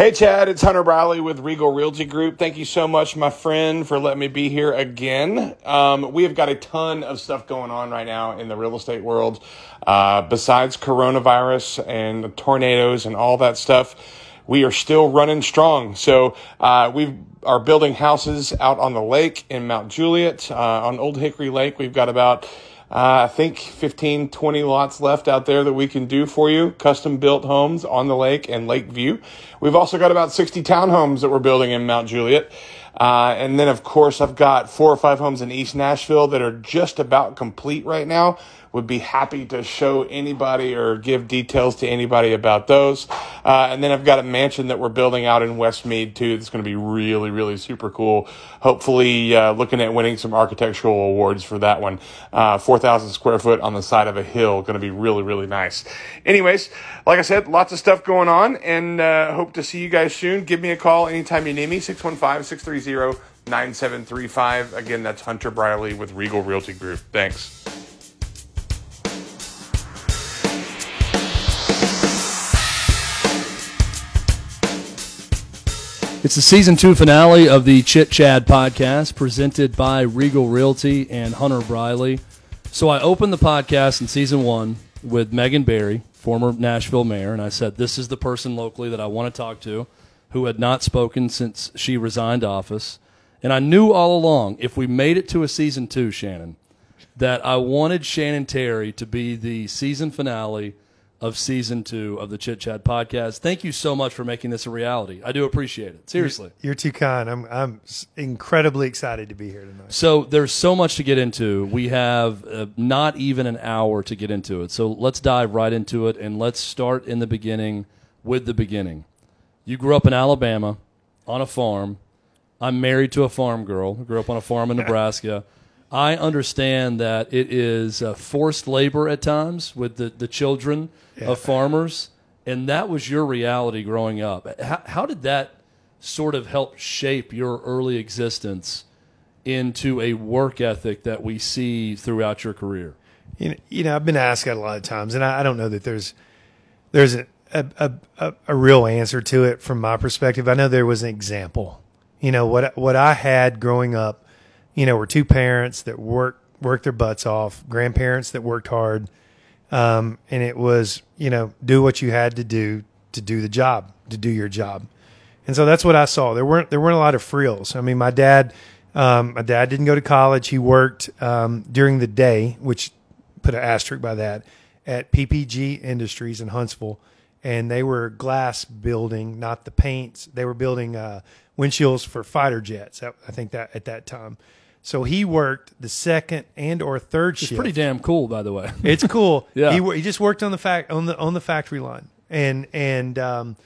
Hey, Chad, it's Hunter Briley with Regal Realty Group. Thank you so much, my friend, for letting me be here again. Um, we have got a ton of stuff going on right now in the real estate world. Uh, besides coronavirus and tornadoes and all that stuff, we are still running strong. So uh, we are building houses out on the lake in Mount Juliet, uh, on Old Hickory Lake. We've got about uh, I think 15, 20 lots left out there that we can do for you. Custom built homes on the lake and Lake View. We've also got about 60 townhomes that we're building in Mount Juliet. Uh, and then, of course, I've got four or five homes in East Nashville that are just about complete right now would be happy to show anybody or give details to anybody about those. Uh, and then I've got a mansion that we're building out in Westmeade too. That's going to be really, really super cool. Hopefully, uh, looking at winning some architectural awards for that one. Uh, 4,000 square foot on the side of a hill. Going to be really, really nice. Anyways, like I said, lots of stuff going on and uh, hope to see you guys soon. Give me a call anytime you need me. 615 630 9735. Again, that's Hunter Briley with Regal Realty Group. Thanks. It's the season two finale of the Chit Chad podcast presented by Regal Realty and Hunter Briley. So I opened the podcast in season one with Megan Barry, former Nashville mayor, and I said, This is the person locally that I want to talk to who had not spoken since she resigned office. And I knew all along if we made it to a season two, Shannon, that I wanted Shannon Terry to be the season finale of season two of the Chit Chad podcast. Thank you so much for making this a reality. I do appreciate it. Seriously. You're, you're too kind. I'm, I'm incredibly excited to be here tonight. So there's so much to get into. We have uh, not even an hour to get into it. So let's dive right into it and let's start in the beginning with the beginning. You grew up in Alabama on a farm. I'm married to a farm girl. I grew up on a farm in Nebraska. I understand that it is uh, forced labor at times with the, the children yeah. of farmers, and that was your reality growing up. How, how did that sort of help shape your early existence into a work ethic that we see throughout your career? You know, you know I've been asked that a lot of times, and I, I don't know that there's there's a, a, a, a real answer to it from my perspective. I know there was an example. You know what what I had growing up you know, were two parents that worked worked their butts off, grandparents that worked hard, um, and it was you know do what you had to do to do the job, to do your job, and so that's what I saw. There weren't there weren't a lot of frills. I mean, my dad, um, my dad didn't go to college. He worked um, during the day, which put an asterisk by that at PPG Industries in Huntsville, and they were glass building, not the paints. They were building uh, windshields for fighter jets. I think that at that time. So he worked the second and or third it's shift. pretty damn cool, by the way. it's cool. yeah, he, he just worked on the fact on the on the factory line, and and um,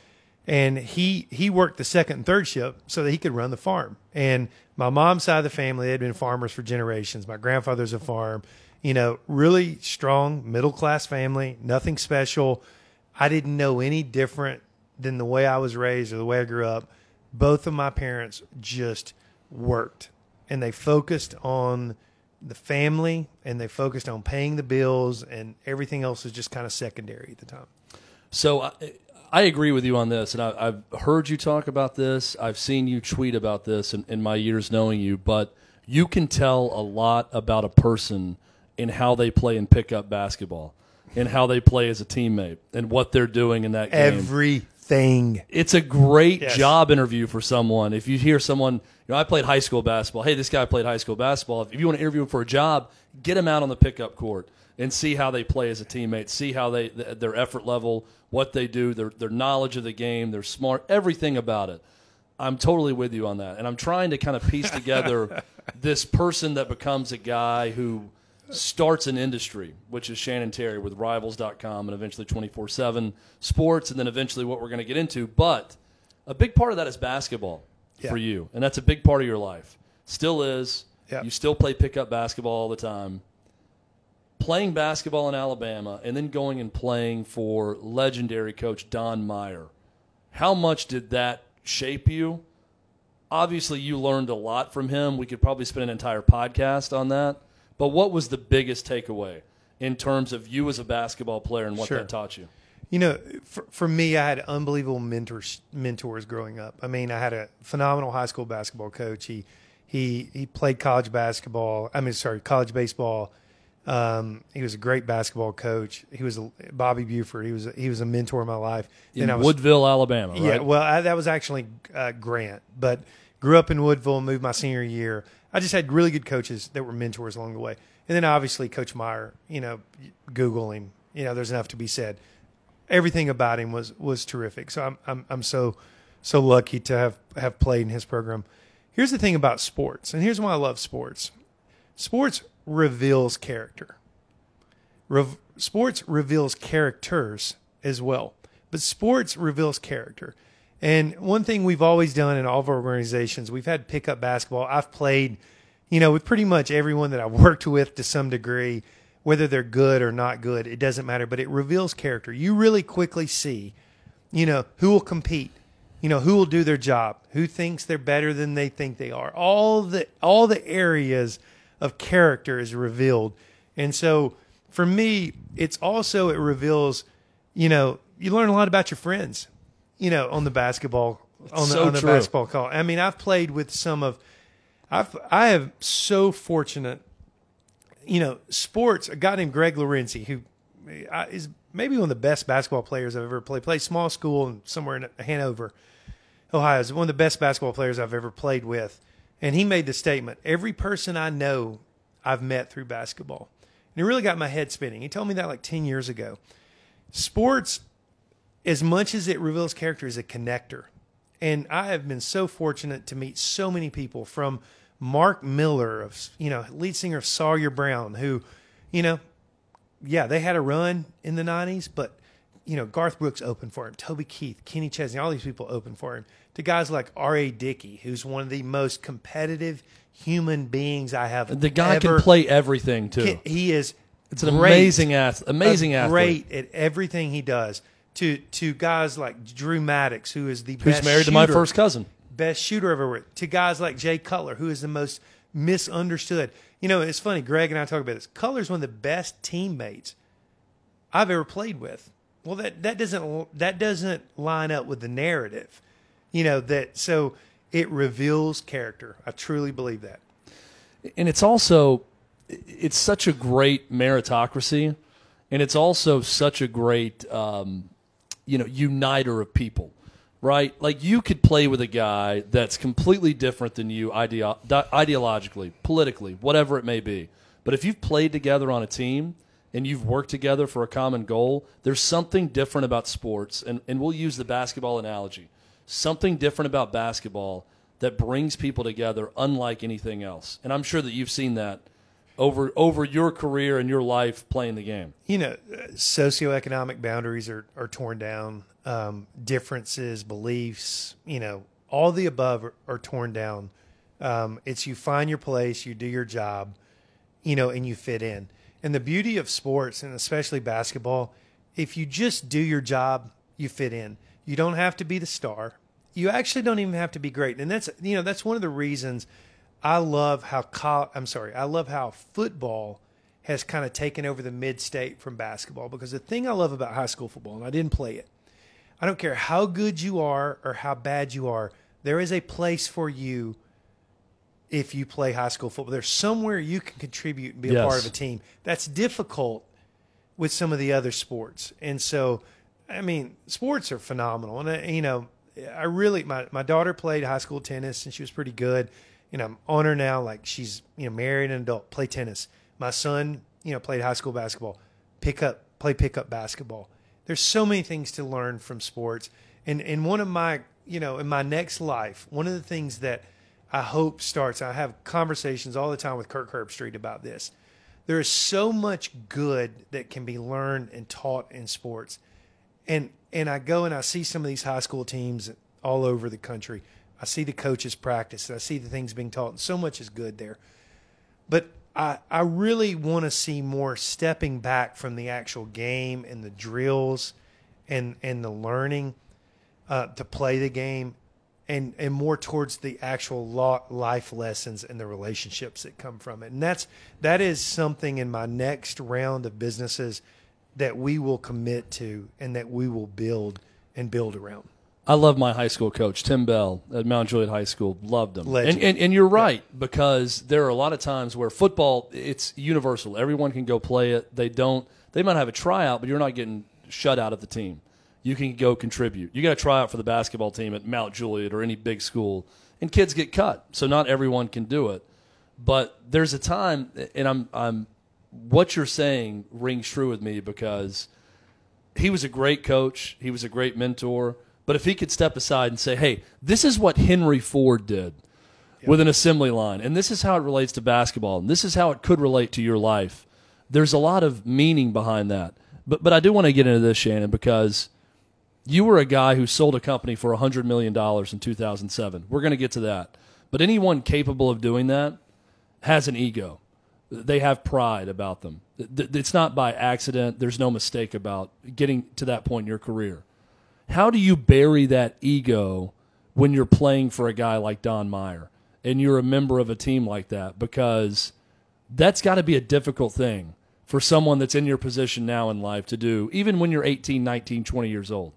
and he he worked the second and third shift so that he could run the farm. And my mom's side of the family, they'd been farmers for generations. My grandfather's a farm. You know, really strong middle class family. Nothing special. I didn't know any different than the way I was raised or the way I grew up. Both of my parents just worked and they focused on the family and they focused on paying the bills and everything else is just kind of secondary at the time. So I, I agree with you on this, and I, have heard you talk about this. I've seen you tweet about this in, in my years knowing you, but you can tell a lot about a person in how they play and pick up basketball and how they play as a teammate and what they're doing in that game. Everything. It's a great yes. job interview for someone. If you hear someone you know, I played high school basketball. Hey, this guy played high school basketball. If you want to interview him for a job, get him out on the pickup court and see how they play as a teammate. See how they their effort level, what they do, their their knowledge of the game, their smart, everything about it. I'm totally with you on that, and I'm trying to kind of piece together this person that becomes a guy who starts an industry, which is Shannon Terry with Rivals.com and eventually 24/7 Sports, and then eventually what we're going to get into. But a big part of that is basketball yeah. for you, and that's a big part of your life. Still is. Yeah. You still play pickup basketball all the time. Playing basketball in Alabama and then going and playing for legendary coach Don Meyer. How much did that shape you? Obviously, you learned a lot from him. We could probably spend an entire podcast on that. But what was the biggest takeaway in terms of you as a basketball player and what sure. that taught you? You know, for, for me, I had unbelievable mentors mentors growing up. I mean, I had a phenomenal high school basketball coach. He he he played college basketball. I mean, sorry, college baseball. Um, he was a great basketball coach. He was a, Bobby Buford. He was a, he was a mentor in my life. In was, Woodville, Alabama. Right? Yeah, well, I, that was actually uh, Grant, but grew up in Woodville, moved my senior year. I just had really good coaches that were mentors along the way, and then obviously Coach Meyer. You know, Google him. You know, there's enough to be said. Everything about him was was terrific. So I'm I'm I'm so so lucky to have have played in his program. Here's the thing about sports, and here's why I love sports. Sports reveals character. Re- sports reveals characters as well, but sports reveals character. And one thing we've always done in all of our organizations, we've had pickup basketball. I've played, you know, with pretty much everyone that I've worked with to some degree, whether they're good or not good, it doesn't matter, but it reveals character. You really quickly see, you know, who will compete, you know, who will do their job, who thinks they're better than they think they are. All the all the areas of character is revealed. And so for me, it's also it reveals, you know, you learn a lot about your friends, you know, on the basketball on the, So on the basketball call. I mean, I've played with some of I've I have so fortunate you know, sports, a guy named Greg Lorenzi, who uh, maybe one of the best basketball players I've ever played. Played small school and somewhere in Hanover, Ohio. Is one of the best basketball players I've ever played with. And he made the statement: "Every person I know, I've met through basketball." And it really got my head spinning. He told me that like ten years ago. Sports, as much as it reveals character, is a connector. And I have been so fortunate to meet so many people from Mark Miller of you know lead singer of Sawyer Brown, who, you know, yeah, they had a run in the '90s, but you know Garth Brooks opened for him, Toby Keith, Kenny Chesney, all these people opened for him. To guys like R.A. Dickey, who's one of the most competitive human beings I have. The guy ever- can play everything too. He- is. It's an great amazing athlete. Amazing athlete. great at everything he does. To to guys like Drew Maddux, who is the Who's best married to my first cousin. best shooter ever. To guys like Jay Cutler, who is the most misunderstood. You know, it's funny. Greg and I talk about this. Cutler's one of the best teammates I've ever played with. Well, that that doesn't that doesn't line up with the narrative. You know that so it reveals character. I truly believe that. and it's also it's such a great meritocracy and it's also such a great um, you know uniter of people right? Like you could play with a guy that's completely different than you ideo- ideologically politically whatever it may be. But if you've played together on a team and you've worked together for a common goal there's something different about sports and, and we'll use the basketball analogy. Something different about basketball that brings people together unlike anything else. And I'm sure that you've seen that over over your career and your life playing the game. you know, socioeconomic boundaries are, are torn down. Um, differences, beliefs, you know, all the above are, are torn down. Um, it's you find your place, you do your job, you know, and you fit in. And the beauty of sports, and especially basketball, if you just do your job, you fit in. You don't have to be the star. You actually don't even have to be great. And that's you know that's one of the reasons I love how col- I'm sorry, I love how football has kind of taken over the mid state from basketball because the thing I love about high school football, and I didn't play it, I don't care how good you are or how bad you are, there is a place for you if you play high school football. There's somewhere you can contribute and be a Yes. part of a team. That's difficult with some of the other sports. And so, I mean, sports are phenomenal. And, uh, you know, I really, my, my daughter played high school tennis and she was pretty good. You know, I'm on her now, like she's, you know, married and adult, play tennis. My son, you know, played high school basketball, pick up, play pickup basketball. There's so many things to learn from sports. And, and one of my, you know, in my next life, one of the things that I hope starts, I have conversations all the time with Kirk Herbstreit about this. There is so much good that can be learned and taught in sports. And and I go and I see some of these high school teams all over the country. I see the coaches practice. I see the things being taught, and so much is good there. But I I really want to see more stepping back from the actual game and the drills and and the learning uh, to play the game and and more towards the actual life lessons and the relationships that come from it. And that's that is something in my next round of businesses that we will commit to and that we will build and build around. I love my high school coach, Tim Bell at Mount Juliet High School. Loved him. And, and, and you're right, because there are a lot of times where football, it's universal. Everyone can go play it. They don't, they might have a tryout, but you're not getting shut out of the team. You can go contribute. You got to try out for the basketball team at Mount Juliet or any big school, and kids get cut. So not everyone can do it. But there's a time, and I'm, I'm, what you're saying rings true with me because he was a great coach. He was a great mentor. But if he could step aside and say, hey, this is what Henry Ford did with an assembly line, and this is how it relates to basketball, and this is how it could relate to your life, there's a lot of meaning behind that. But, but I do want to get into this, Shannon, because you were a guy who sold a company for $100 million in 2007. We're going to get to that. But anyone capable of doing that has an ego. They have pride about them. It's not by accident. There's no mistake about getting to that point in your career. How do you bury that ego when you're playing for a guy like Don Meyer and you're a member of a team like that? Because that's got to be a difficult thing for someone that's in your position now in life to do, even when you're 18, 19, 20 years old.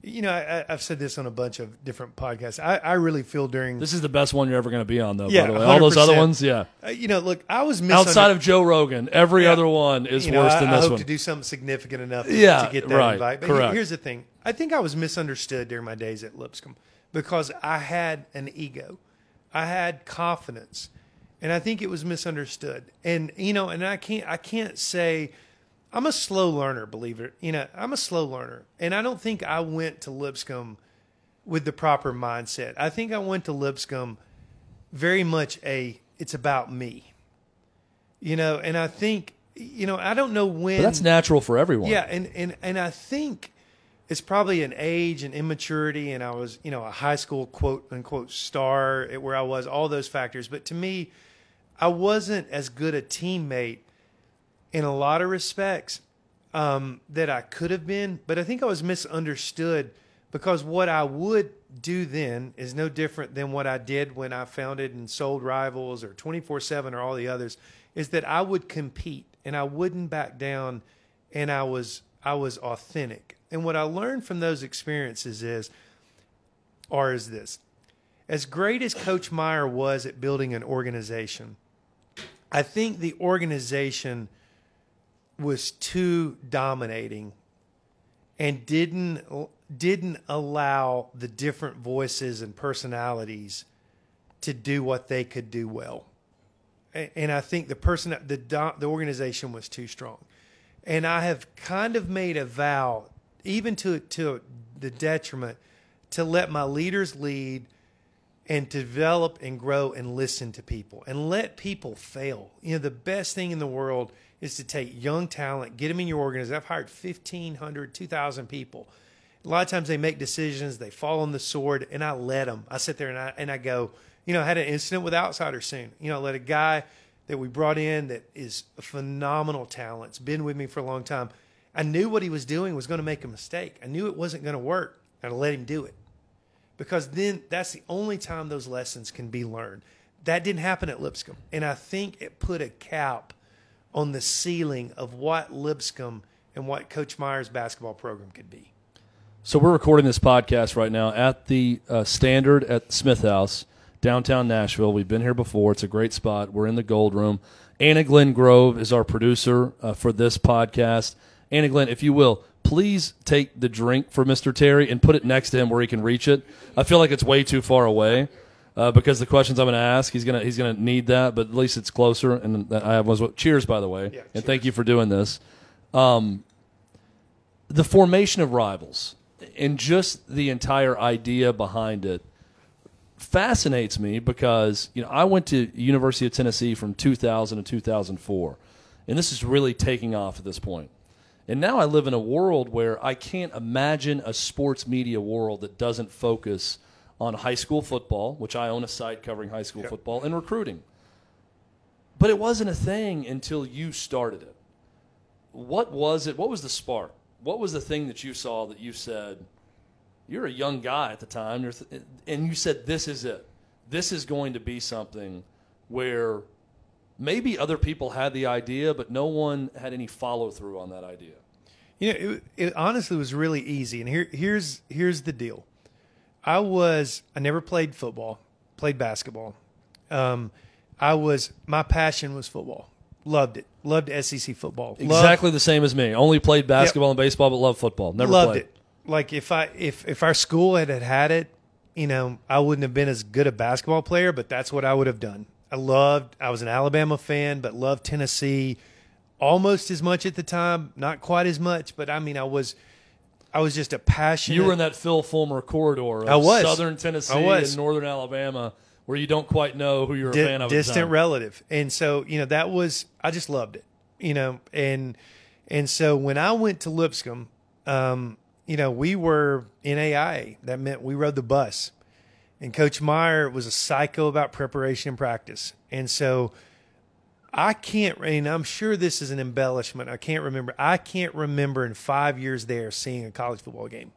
You know, I, have said this on a bunch of different podcasts. I, I really feel during this is the best one you're ever going to be on, though. Yeah, by the way, all those other ones, yeah. Uh, you know, look, I was Outside of Joe Rogan, every Yeah. other one is you know, worse I, than I this hope one. to do something significant enough to, Yeah, to get that right, invite. But correct. here's the thing: I think I was misunderstood during my days at Lipscomb because I had an ego, I had confidence, and I think it was misunderstood. And you know, and I can't, I can't say. I'm a slow learner, believe it. You know, I'm a slow learner, and I don't think I went to Lipscomb with the proper mindset. I think I went to Lipscomb very much a it's about me. You know, and I think you know, I don't know when but that's natural for everyone. yeah, and, and and I think it's probably an age and immaturity, and I was you know a high school quote unquote star at where I was, all those factors. But to me, I wasn't as good a teammate in a lot of respects um, that I could have been. But I think I was misunderstood because what I would do then is no different than what I did when I founded and sold Rivals or 24 7 or all the others, is that I would compete and I wouldn't back down and I was I was authentic. And what I learned from those experiences is or is this. As great as Coach Meyer was at building an organization, I think the organization was too dominating and didn't didn't allow the different voices and personalities to do what they could do well. A- And I think the person the the organization was too strong. And I have kind of made a vow even to to the detriment to let my leaders lead and develop and grow and listen to people and let people fail. You know, the best thing in the world is to take young talent, get them in your organization. I've hired 1,500, 2,000 people. A lot of times they make decisions, they fall on the sword, and I let them. I sit there and I, and I go, you know, I had an incident with Outsider soon. You know, I let a guy that we brought in that is a phenomenal talent, has been with me for a long time. I knew what he was doing was going to make a mistake. I knew it wasn't going to work. And I let him do it because then that's the only time those lessons can be learned. That didn't happen at Lipscomb, and I think it put a cap on the ceiling of what Lipscomb and what Coach Meyer's basketball program could be. So we're recording this podcast right now at the uh, Standard at Smith House, downtown Nashville. We've been here before. It's a great spot. We're in the Gold Room. Anna Glenn Grove is our producer uh, for this podcast. Anna Glenn, if you will, please take the drink for Mr. Terry and put it next to him where he can reach it. I feel like it's way too far away. Uh, because the questions I'm going to ask, he's going to he's going to need that, but at least it's closer. And I have was cheers, by the way, Yeah, and thank you for doing this. Um, the formation of rivals and just the entire idea behind it fascinates me because you know I went to University of Tennessee from 2000 to 2004, and this is really taking off at this point. And now I live in a world where I can't imagine a sports media world that doesn't focus on high school football, which I own a site covering high school football, and recruiting. But it wasn't a thing until you started it. What was it? What was the spark? What was the thing that you saw that you said, you're a young guy at the time, you're th- and you said, this is it. This is going to be something where maybe other people had the idea, but no one had any follow through on that idea. You know, it, it honestly was really easy. And here, here's here's the deal. I was I never played football, played basketball. Um, I was my passion was football. Loved it. Loved SEC football. Loved- Exactly the same as me. Only played basketball and baseball, but loved football. Never loved played. it. Like if I if if our school had, had had it, you know, I wouldn't have been as good a basketball player, but that's what I would have done. I loved. I was an Alabama fan, but loved Tennessee almost as much at the time. Not quite as much, but I mean, I was. I was just a passionate. You were in that Phil Fulmer corridor of I was. Southern Tennessee was. and Northern Alabama, where you don't quite know who you're a di- fan of. distant relative, and so you know that was I just loved it, you know, and and so when I went to Lipscomb, um, you know, we were in AI. That meant we rode the bus, and Coach Meyer was a psycho about preparation and practice, and so I can't, and I'm sure this is an embellishment. I can't remember. I can't remember in five years there seeing a college football game,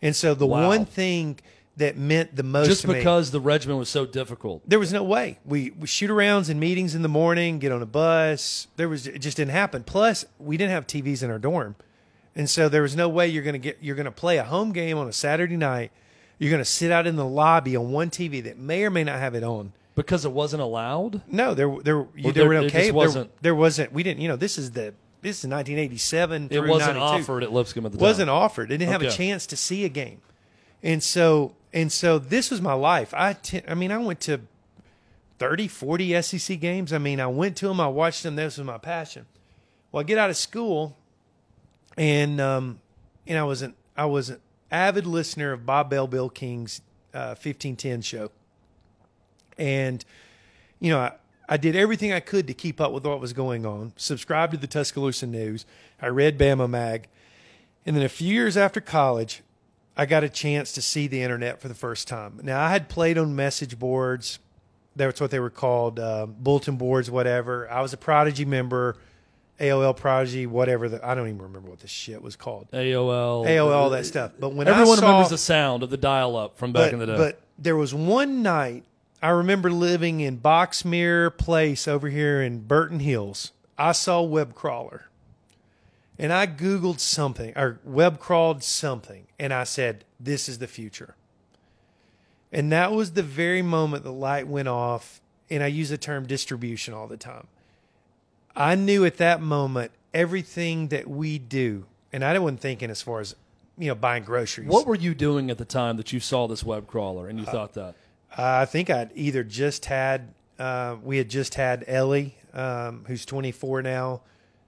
and so the Wow. one thing that meant the most Just to me- because the regimen was so difficult. there was no way. We we shoot arounds and meetings in the morning, get on a bus. There was it just didn't happen. Plus, we didn't have TVs in our dorm, and so there was no way you're gonna get you're gonna play a home game on a Saturday night. You're gonna sit out in the lobby on one TV that may or may not have it on. Because it wasn't allowed? No, there there you, Well, there were no cable. wasn't- There, there wasn't. We didn't. You know, this is the this is 1987. It wasn't 92 offered at Lipscomb at the time. wasn't offered. They didn't have a chance to see a game, and so and so this was my life. I I mean, I went to 30, 40 SEC games. I mean, I went to them. I watched them. This was my passion. Well, I get out of school, and um, and I was an I was an avid listener of Bob Bell, Bill King's uh, fifteen ten show, and you know, I, I did everything I could to keep up with what was going on. Subscribed to the Tuscaloosa News. I read Bama Mag. And then a few years after college, I got a chance to see the internet for the first time. Now, I had played on message boards. That's what they were called, uh, bulletin boards, whatever. I was a Prodigy member, AOL Prodigy, whatever. The, I don't even remember what the shit was called. AOL. AOL, all that stuff. But when Everyone I saw, remembers the sound of the dial up from back but, in the day. But there was one night I remember living in Boxmere Place over here in Burton Hills. I saw web crawler. And I Googled something or web crawled something and I said, This is the future. And that was the very moment the light went off. And I use the term distribution all the time. I knew at that moment everything that we do, and I wasn't thinking as far as you know buying groceries. what were you doing at the time that you saw this web crawler Uh, and you thought that? I think I'd either just had uh, we had just had Ellie, um, who's 24 now.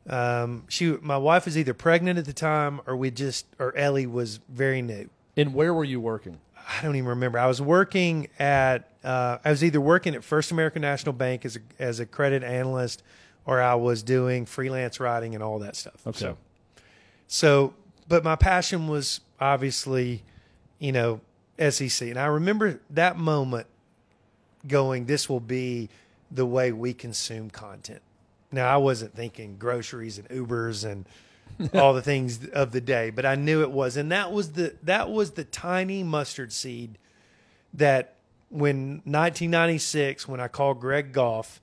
Um, she, my wife, was either pregnant at the time, or we just, or Ellie was very new. And where were you working? I don't even remember. I was working at, uh, I was either working at First American National Bank as a as a credit analyst, or I was doing freelance writing and all that stuff. Okay. So, so, but my passion was obviously, you know, SEC. And I remember that moment going, this will be the way we consume content. Now, I wasn't thinking groceries and Ubers and all the things of the day, but I knew it was. And that was the, that was the tiny mustard seed that when 1996, when I called Greg Goff,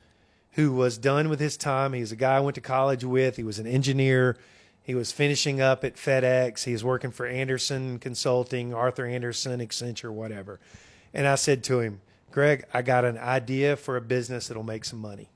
who was done with his time, he was a guy I went to college with, he was an engineer. He was finishing up at FedEx. He was working for Andersen Consulting, Arthur Andersen, Accenture, whatever. And I said to him, Greg, I got an idea for a business that'll make some money.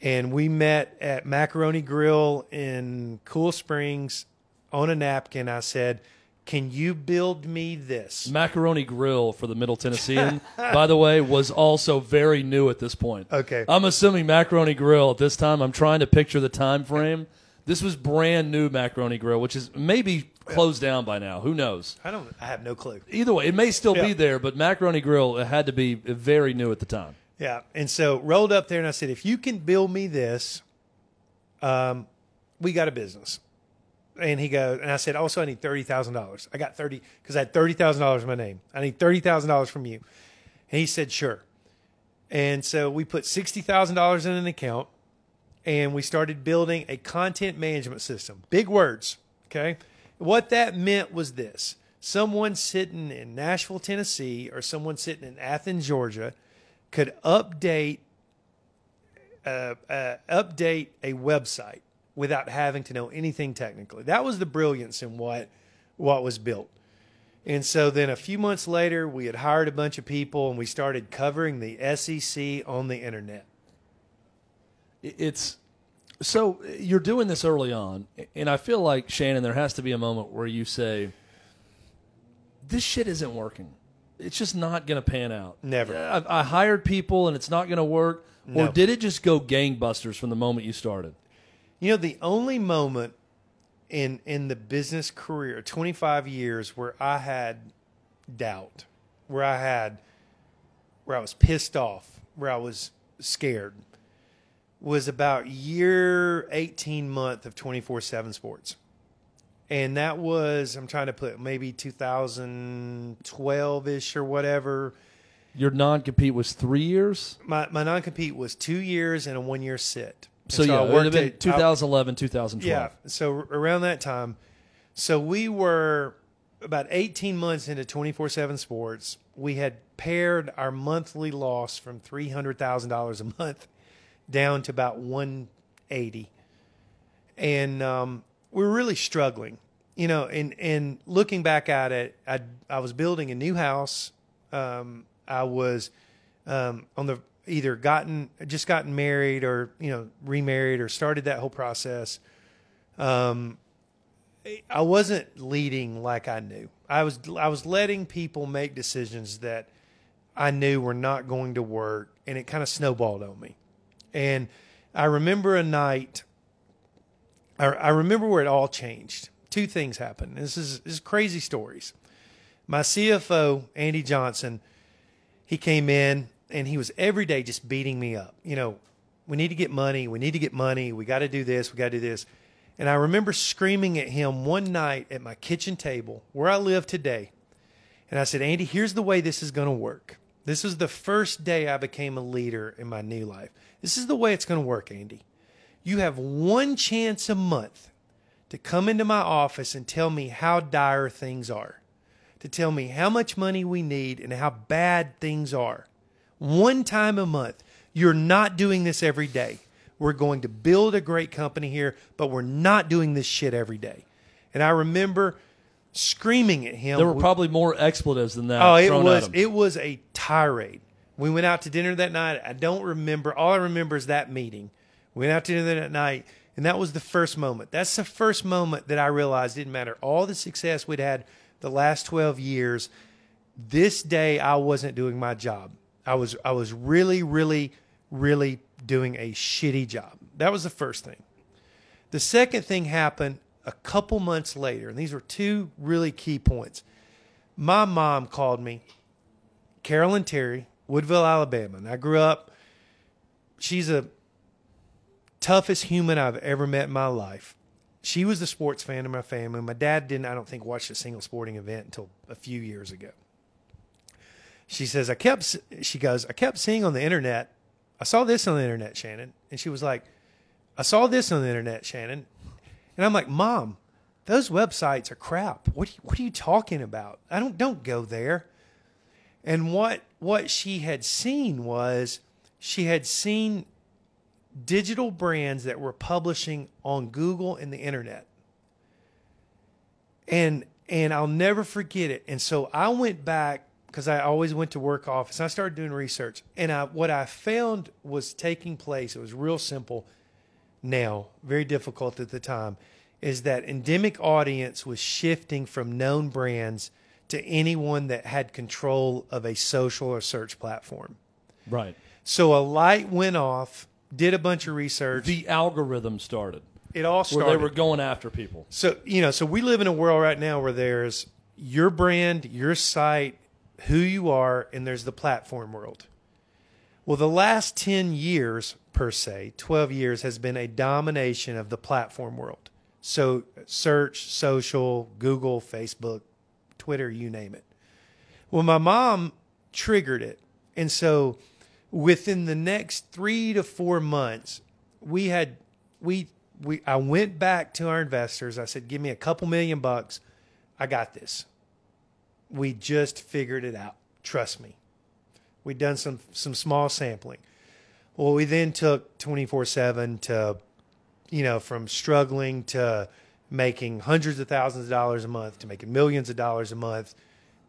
And we met at Macaroni Grill in Cool Springs on a napkin. I said, Can you build me this? Macaroni Grill for the Middle Tennessean, by the way, was also very new at this point. Okay. I'm assuming Macaroni Grill at this time. I'm trying to picture the time frame. This was brand new Macaroni Grill, which is maybe closed down by now. Who knows? I don't, I have no clue. Either way, it may still be there, but Macaroni Grill it had to be very new at the time. Yeah. And so rolled up there and I said, if you can build me this, um, we got a business. And he goes, and I said, also, I need $30,000. I got 30, because I had $30,000 in my name. I need $30,000 from you. And he said, sure. And so we put $60,000 in an account and we started building a content management system. Big words. Okay. What that meant was this someone sitting in Nashville, Tennessee, or someone sitting in Athens, Georgia, could update uh, uh, update a website without having to know anything technically. That was the brilliance in what what was built. And so then a few months later, we had hired a bunch of people and we started covering the SEC on the internet. It's so you're doing this early on, and I feel like Shannon, there has to be a moment where you say, "This shit isn't working. It's just not going to pan out." Never. I, I hired people, and it's not going to work. No. Or did it just go gangbusters from the moment you started? You know, the only moment in in the business career, 25 years, where I had doubt, where I had, where I was pissed off, where I was scared, was about year 18 month of 24 7 sports. And that was, I'm trying to put maybe 2012 ish or whatever. Your non compete was three years. My, my non compete was two years and a one year sit. And So, yeah, it would have been at- 2011, 2012. Yeah. So around that time, so we were about 18 months into 24 7 sports. We had pared our monthly loss from $300,000 a month down to about 180. And um, we were really struggling, you know, and, and looking back at it, I, I was building a new house. Um, I was um, on the either gotten just gotten married or you know remarried or started that whole process. Um, I wasn't leading like I knew. I was I was letting people make decisions that I knew were not going to work, and it kind of snowballed on me. And I remember a night. I, I remember where it all changed. Two things happened. This is this is crazy stories. My CFO Andy Johnson, he came in and he was every day just beating me up. You know, we need to get money. We need to get money. We got to do this. We got to do this. And I remember screaming at him one night at my kitchen table where I live today. And I said, Andy, here's the way this is going to work. This is the first day I became a leader in my new life. This is the way it's going to work, Andy. You have one chance a month to come into my office and tell me how dire things are, to tell me how much money we need and how bad things are. One time a month. You're not doing this every day. We're going to build a great company here, but we're not doing this shit every day. And I remember screaming at him. There were probably more expletives than that. Oh, it was it was a tirade. We went out to dinner that night. I don't remember. All I remember is that meeting. We went out to dinner that night, and that was the first moment. That's the first moment that I realized it didn't matter all the success we'd had the last twelve years. This day, I wasn't doing my job. I was I was really, really, really doing a shitty job. That was the first thing. The second thing happened a couple months later, and these were two really key points. My mom called me, Carolyn Terry, Woodville, Alabama. And I grew up, she's a toughest human I've ever met in my life. She was the sports fan in my family. My dad didn't, I don't think, watch a single sporting event until a few years ago. She says, I kept, she goes, I kept seeing on the internet, I saw this on the internet, Shannon. And she was like, I saw this on the internet, Shannon. And I'm like, Mom, those websites are crap. What, what are you talking about? I don't, don't go there. And what, what she had seen was she had seen digital brands that were publishing on Google and the internet. And, and I'll never forget it. And so I went back because I always went to work office. I started doing research, and I, what I found was taking place. It was real simple. Now, very difficult at the time, is that endemic audience was shifting from known brands to anyone that had control of a social or search platform. right. So a light went off. Did a bunch of research. The algorithm started it all where started. they were going after people. So, you know, so we live in a world right now where there's your brand, your site, who you are, and there's the platform world. Well, the last 10 years, per se, 12 years, has been a domination of the platform world. So, search, social, Google, Facebook, Twitter, you name it. Well, my mom triggered it. And so, within the next three to four months, we had, we, we, I went back to our investors. I said, give me a couple million bucks. I got this. We just figured it out. Trust me. We'd done some some small sampling. Well, we then took 24/7 to you know, from struggling to making hundreds of thousands of dollars a month to making millions of dollars a month,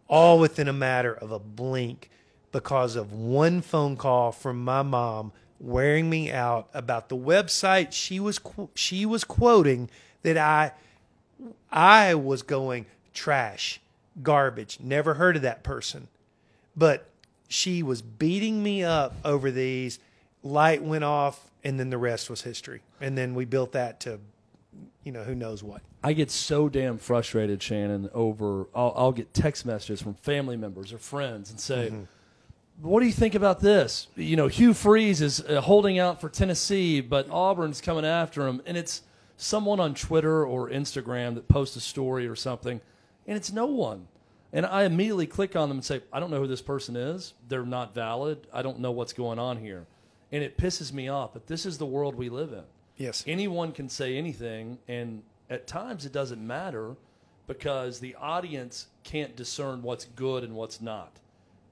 all within a matter of a blink because of one phone call from my mom wearing me out about the website she was she was quoting that I I was going trash, garbage, never heard of that person. But she was beating me up over these. Light went off, and then the rest was history. And then we built that to, you know, who knows what. I get so damn frustrated, Shannon, over I'll, I'll get text messages from family members or friends and say, "What do you think about this?" You know, Hugh Freeze is uh, holding out for Tennessee, but Auburn's coming after him, and it's someone on Twitter or Instagram that posts a story or something, and it's no one. And I immediately click on them and say, "I don't know who this person is. They're not valid. I don't know what's going on here," and it pisses me off. But this is the world we live in Yes. anyone can say anything and at times it doesn't matter because the audience can't discern what's good and what's not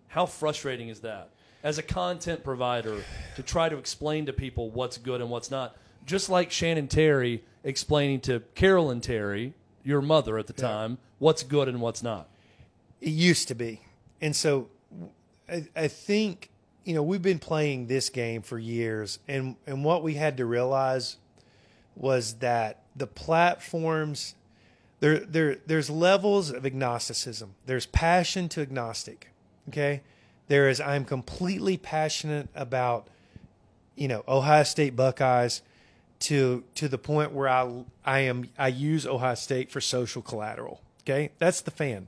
how frustrating is that as a content provider to try to explain to people what's good and what's not just like shannon terry explaining to carolyn terry your mother at the time what's good and what's not It used to be. And so I, I think, you know, we've been playing this game for years. And, and what we had to realize was that the platforms, there, there, there's levels of agnosticism. There's passion to agnostic. Okay. There is, I'm completely passionate about, you know, Ohio State Buckeyes to, to the point where I, I am, I use Ohio State for social collateral. Okay. That's the fan.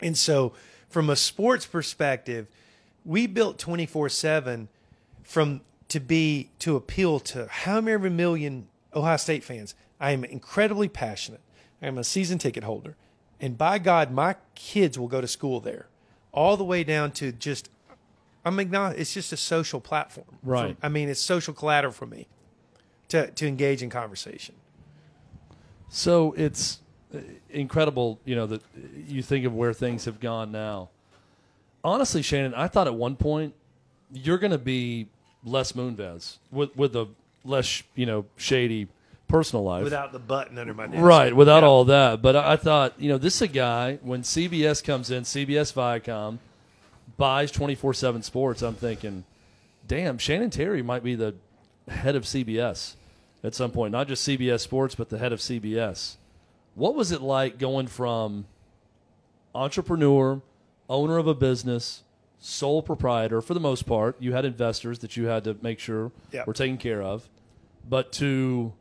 And so, from a sports perspective, we built 24 7 from to be to appeal to how many million Ohio State fans. I am incredibly passionate. I am a season ticket holder. And by God, my kids will go to school there, all the way down to just, I'm. It's just a social platform. Right. I mean, it's social collateral for me to, to engage in conversation. So it's uh, incredible, you know, that you think of where things have gone now. Honestly, Shannon, I thought at one point you're going to be Les Moonves with with a less, you know, shady personal life. Without the button under my desk. Right, without Yeah. all that. But I, I thought, you know, this is a guy, when CBS comes in, CBS Viacom buys 24 7 sports, I'm thinking, damn, Shannon Terry might be the head of CBS at some point. Not just CBS Sports, but the head of CBS. What was it like going from entrepreneur, owner of a business, sole proprietor for the most part? You had investors that you had to make sure Yeah. were taken care of, but to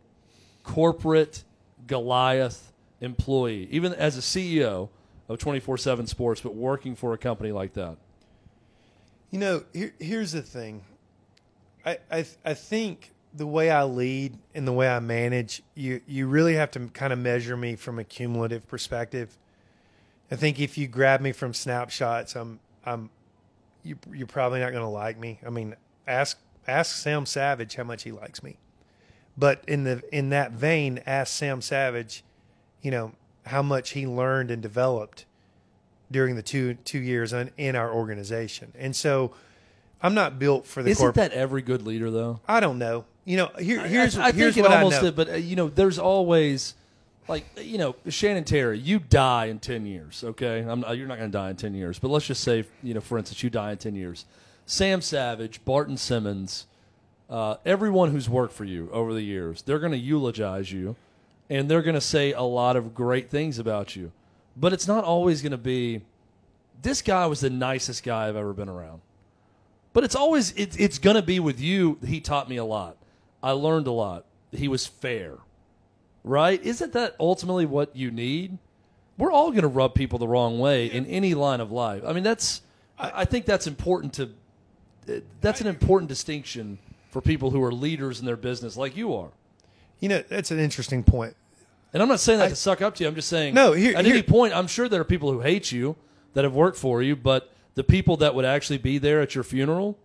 corporate Goliath employee, even as a CEO of 24 7 Sports, but working for a company like that? You know, here, here's the thing. I, I I think the way I lead and the way I manage, you you really have to kind of measure me from a cumulative perspective. I think if you grab me from snapshots, I'm I'm you, you're probably not going to like me. I mean, ask ask Sam Savage how much he likes me. But in the in that vein, ask Sam Savage, you know, how much he learned and developed during the two two years in, in our organization. And so I'm not built for the Isn't corporate. that every good leader, though? I don't know. You know, here, here's I, I here's think what it I almost did, but uh, you know, there's always like you know, Shannon Terry, you die in ten years. Okay, I'm, uh, you're not going to die in ten years, but let's just say, you know, for instance, you die in ten years. Sam Savage, Barton Simmons, uh, everyone who's worked for you over the years, they're going to eulogize you, and they're going to say a lot of great things about you. But it's not always going to be. This guy was the nicest guy I've ever been around. But it's always it's it's gonna be with you. He taught me a lot. I learned a lot. He was fair, right? Isn't that ultimately what you need? We're all gonna rub people the wrong way in any line of life. I mean, that's I, I think that's important to. That's an important distinction for people who are leaders in their business, like you are. you know, that's an interesting point. And I'm not saying that to suck up to you. I'm just saying, No, here- at here- any point, I'm sure there are people who hate you that have worked for you, but the people that would actually be there at your funeral,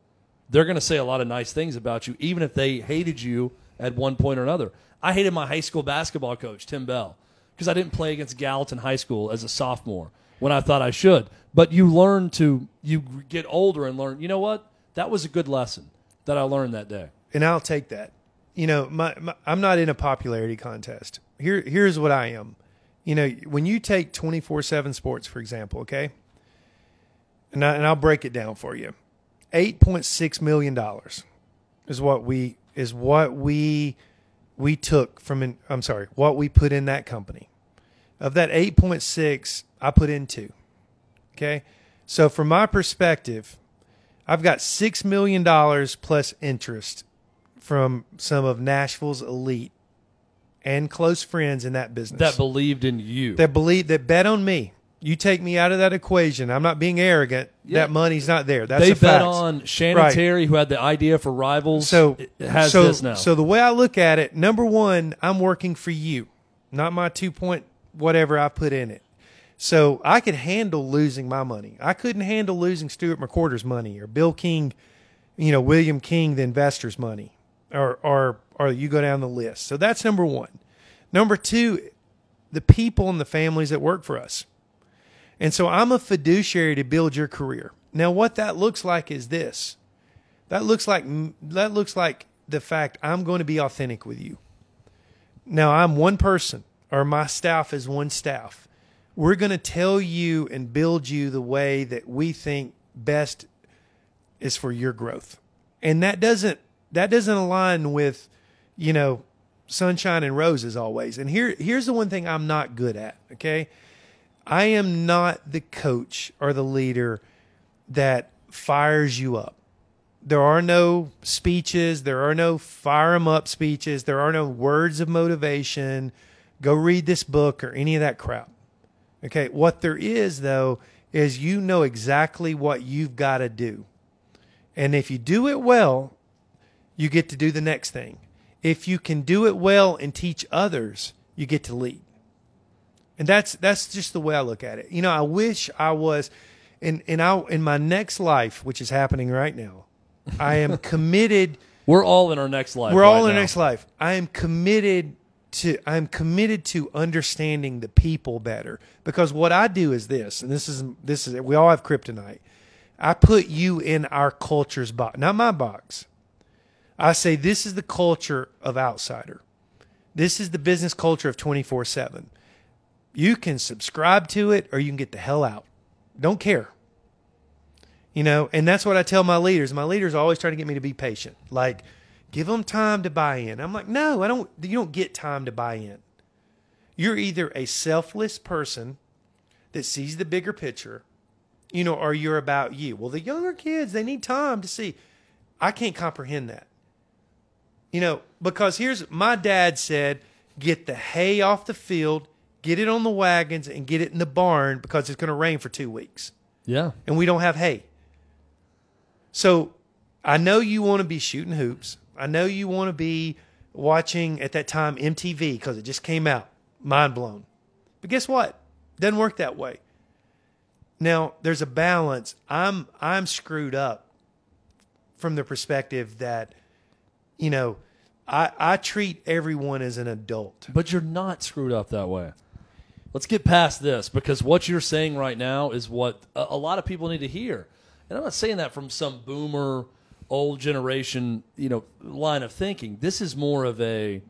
they're going to say a lot of nice things about you, even if they hated you at one point or another. I hated my high school basketball coach, Tim Bell, because I didn't play against Gallatin High School as a sophomore when I thought I should. But you learn to, you get older and learn, you know what? That was a good lesson that I learned that day. and I'll take that. you know, my, my I'm not in a popularity contest. Here here's what I am. You know, when you take 24/7 sports for example, okay? And I, and I'll break it down for you. 8.6 million dollars is what we is what we we took from an, I'm sorry, what we put in that company. Of that 8.6, I put in 2. Okay? So from my perspective, I've got 6 million dollars plus interest from some of Nashville's elite and close friends in that business that believed in you. that believe that bet on me. You take me out of that equation. I'm not being arrogant. Yeah. That money's not there. That's they a bet fact. on Shannon Right. Terry, who had the idea for Rivals. So has so, this now. So the way I look at it, number one, I'm working for you, not my two point whatever I put in it. So I could handle losing my money. I couldn't handle losing Stuart McWhorter's money or Bill King, you know, William King, the investor's money, or or or you go down the list. So that's number one. Number two, the people and the families that work for us. And so I'm a fiduciary to build your career. Now, what that looks like is this. That looks like that looks like the fact I'm going to be authentic with you. Now, I'm one person, or my staff is one staff. We're going to tell you and build you the way that we think best is for your growth, and that doesn't that doesn't align with, you know, sunshine and roses always. And here here's the one thing I'm not good at. Okay, I am not the coach or the leader that fires you up. There are no speeches. There are no fire 'em up speeches. There are no words of motivation. Go read this book or any of that crap. Okay. What there is, though, is you know exactly what you've got to do. And if you do it well, you get to do the next thing. If you can do it well and teach others, you get to lead. And that's that's just the way I look at it. You know, I wish I was in in I in my next life, which is happening right now. I am committed. We're all in our next life. We're right all in our next life. I am committed to I'm committed to understanding the people better because what I do is this, and this is this is we all have kryptonite. I put you in our culture's box, not my box. I say this is the culture of outsider. This is the business culture of 24 7. You can subscribe to it or you can get the hell out. Don't care. You know, and that's what I tell my leaders. My leaders always try to get me to be patient. Like, give them time to buy in. I'm like, no, I don't. You don't get time to buy in. You're either a selfless person that sees the bigger picture, you know, or you're about you. Well, the younger kids, they need time to see. I can't comprehend that. You know, because here's my dad said, get the hay off the field, get it on the wagons, and get it in the barn because it's going to rain for two weeks Yeah. and we don't have hay. So I know you want to be shooting hoops. I know you want to be watching at that time MTV because it just came out. Mind blown. But guess what? Doesn't work that way. Now there's a balance. I'm I'm screwed up from the perspective that, you know, I I treat everyone as an adult. But you're not screwed up that way. Let's get past this because what you're saying right now is what a, a lot of people need to hear. And I'm not saying that from some boomer, old generation, you know, line of thinking. This is more of a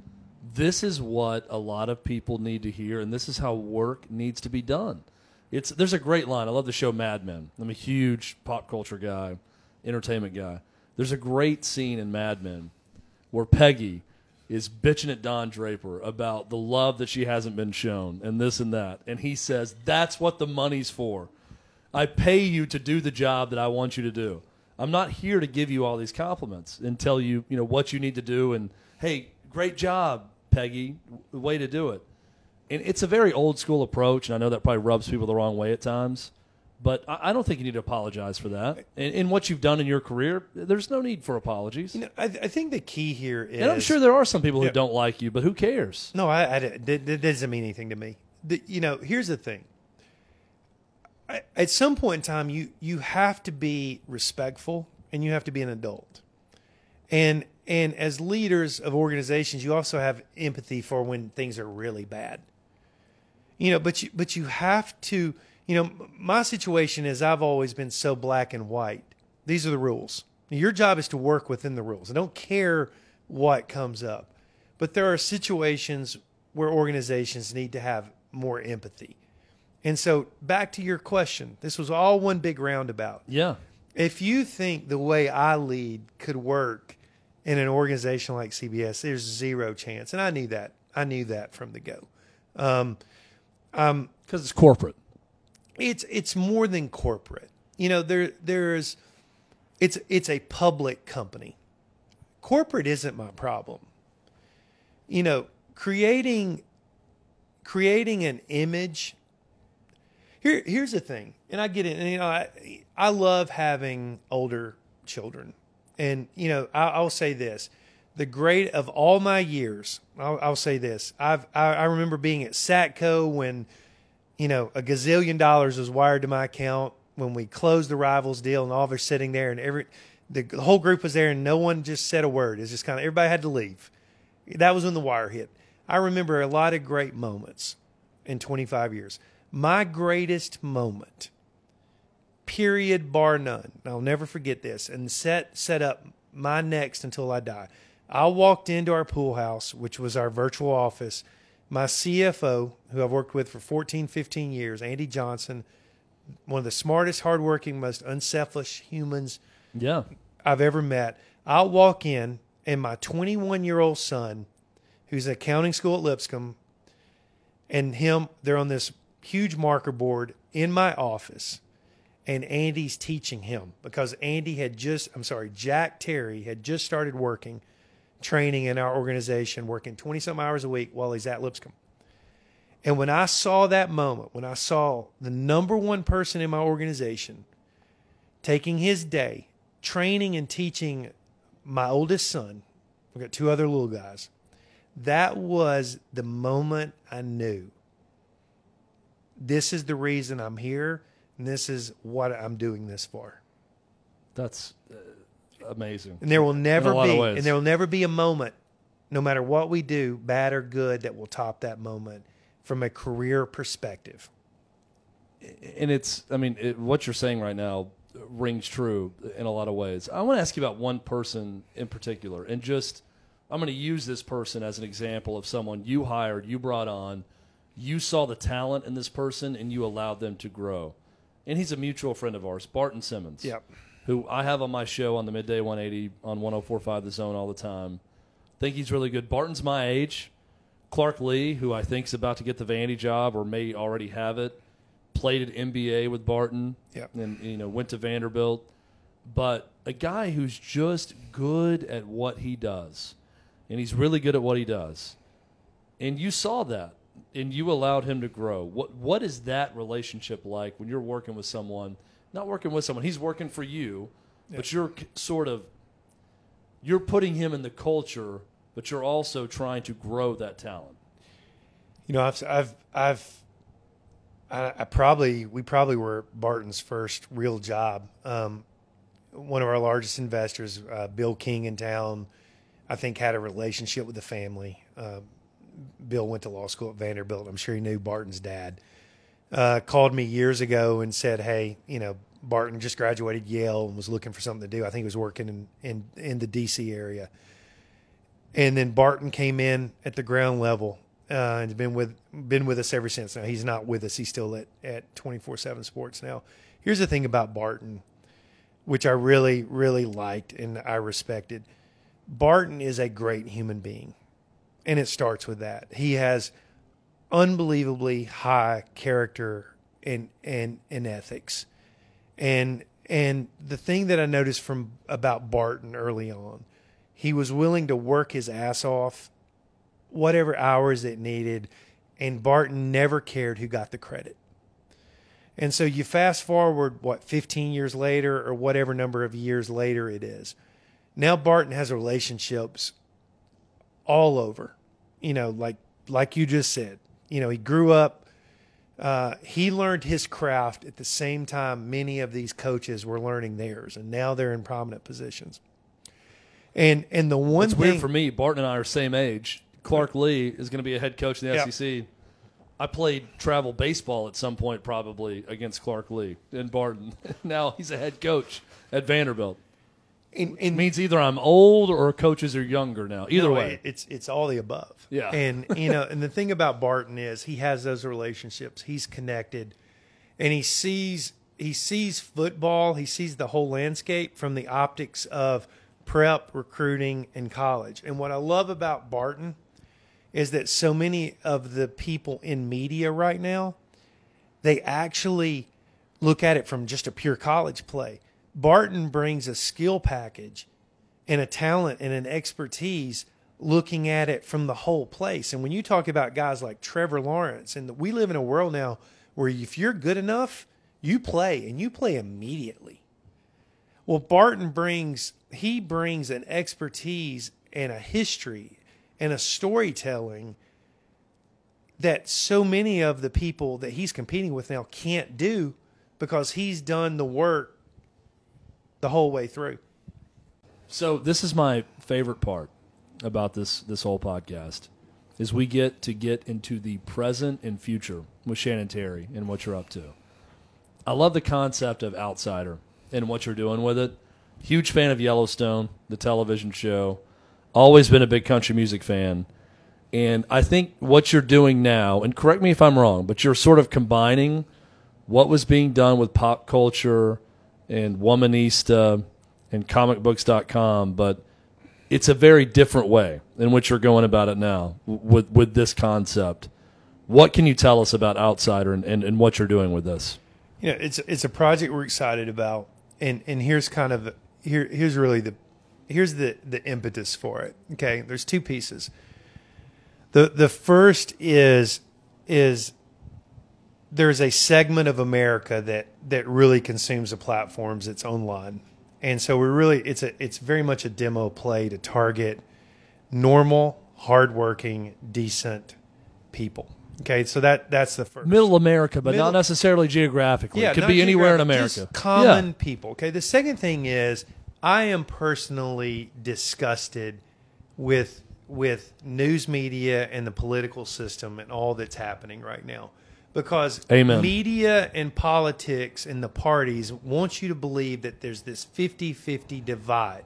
this is what a lot of people need to hear and this is how work needs to be done. It's there's a great line. I love the show Mad Men. I'm a huge pop culture guy, entertainment guy. There's a great scene in Mad Men where Peggy is bitching at Don Draper about the love that she hasn't been shown and this and that. And he says, That's what the money's for. I pay you to do the job that I want you to do. I'm not here to give you all these compliments and tell you, you know, what you need to do and hey, great job, Peggy. Way to do it. And it's a very old school approach, and I know that probably rubs people the wrong way at times. But I I don't think you need to apologize for that. In, in what you've done in your career, there's no need for apologies. You know, I, I think the key here is. And I'm sure there are some people who Yeah. don't like you, but who cares? No, I, I that, that doesn't mean anything to me. The, you know, here's the thing. I, at some point in time, you you have to be respectful and you have to be an adult. And and as leaders of organizations, you also have empathy for when things are really bad. You know, but you but you have to. You know, my situation is I've always been so black and white. These are the rules. Your job is to work within the rules. I don't care what comes up. But there are situations where organizations need to have more empathy. And so, back to your question, this was all one big roundabout. Yeah. If you think the way I lead could work in an organization like CBS, there's zero chance. And I knew that. I knew that from the go. Um, Because it's corporate. It's it's more than corporate. You know, there there's it's it's a public company. Corporate isn't my problem. You know, creating creating an image. Here here's the thing, and I get it. And, you know, I I love having older children, and you know, I, I'll say this: the great of all my years. I'll, I'll say this: I've I, I remember being at Satco when you know, a gazillion dollars was wired to my account when we closed the rivals deal, and all of us sitting there, and every the, the whole group was there, and no one just said a word. It's just kind of everybody had to leave. That was when the wire hit. I remember a lot of great moments in 25 years. My greatest moment, period, bar none. I'll never forget this, and set set up my next until I die. I walked into our pool house, which was our virtual office. My CFO, who I've worked with for 14, 15 years, Andy Johnson, one of the smartest, hardworking, most unselfish humans Yeah. I've ever met. I'll walk in, and my 21 year old son, who's at accounting school at Lipscomb, and him, they're on this huge marker board in my office, and Andy's teaching him because Andy had just, I'm sorry, Jack Terry had just started working, training in our organization, working 20 some hours a week while he's at Lipscomb. And when I saw that moment, when I saw the number one person in my organization taking his day, training and teaching my oldest son, we've got two other little guys, that was the moment I knew this is the reason I'm here and this is what I'm doing this for. That's uh, amazing. And there will never In a lot of be and there will never be a moment no matter what we do, bad or good that will top that moment from a career perspective. and it's i mean it, what you're saying right now rings true in a lot of ways i want to ask you about one person in particular and just i'm going to use this person as an example of someone you hired you brought on you saw the talent in this person and you allowed them to grow and he's a mutual friend of ours barton simmons Yep. Who i have on my show on the midday 180 on 1045 the zone all the time think he's really good barton's my age Clark Lea, who I think is about to get the Vandy job or may already have it, played at MBA with Barton, Yep. and you know went to Vanderbilt. But a guy who's just good at what he does, and he's really good at what he does, and you saw that, and you allowed him to grow. What what is that relationship like when you're working with someone? Not working with someone, he's working for you, but you're sort of you're putting him in the culture, but you're also trying to grow that talent. You know, I've, I've, I've, I, I probably, we probably were Barton's first real job. Um, one of our largest investors, uh, Bill King in town, I think had a relationship with the family. Uh, Bill went to law school at Vanderbilt. I'm sure he knew Barton's dad. Uh, called me years ago and said, "Hey, you know, Barton just graduated Yale and was looking for something to do. I think he was working in in, in the D.C. area." and then Barton came in at the ground level uh, and been with been with us ever since. Now he's not with us; he's still at at twenty four seven Sports now. Here's the thing about Barton, which I really really liked and I respected. Barton is a great human being, and it starts with that. He has unbelievably high character and and and ethics, and and the thing that I noticed from about Barton early on he was willing to work his ass off, whatever hours it needed, and Barton never cared who got the credit. And so you fast forward, what, 15 years later, or whatever number of years later it is. Now Barton has relationships all over, you know, like like you just said. You know, he grew up. Uh, he learned his craft at the same time many of these coaches were learning theirs, and now they're in prominent positions. And and the one It's thing weird for me. Barton and I are same age. Clark Lea is going to be a head coach in the Yeah. SEC. I played travel baseball at some point, probably against Clark Lea and Barton. now he's a head coach at Vanderbilt. In, It means either I'm old or coaches are younger now. Either No, way. it's it's all the above. Yeah. and you know, and the thing about Barton is he has those relationships. He's connected, and he sees he sees football. He sees the whole landscape from the optics of prep, recruiting, and college. And what I love about Barton is that so many of the people in media right now they actually look at it from just a pure college play. Barton brings a skill package and a talent and an expertise looking at it from the whole place. And when you talk about guys like Trevor Lawrence, and we live in a world now where if you're good enough, you play and you play immediately. Well, Barton brings he brings an expertise and a history and a storytelling that so many of the people that he's competing with now can't do because he's done the work the whole way through. So this is my favorite part about this this whole podcast is we get to get into the present and future with Shannon Terry and what you're up to. I love the concept of outsider and what you're doing with it. Huge fan of Yellowstone, the television show. Always been a big country music fan. And I think what you're doing now, and correct me if I'm wrong, but you're sort of combining what was being done with pop culture and Womanista and comicbooks.com, but it's a very different way in which you're going about it now with, with this concept. What can you tell us about Outsider and, and, and what you're doing with this? you know, it's it's a project we're excited about, and and here's kind of here here's really the here's the the impetus for it. Okay, there's two pieces. the The first is is there's a segment of America that that really consumes the platforms that's online, and so we're really it's a it's very much a demo play to target normal, hardworking, decent people. Okay, so that that's the first Middle America, but Middle- not necessarily geographically. it could be anywhere in America. just common Yeah. people. Okay. The second thing is, I am personally disgusted with with news media and the political system and all that's happening right now, because Amen. media and politics and the parties want you to believe that there's this 50-50 divide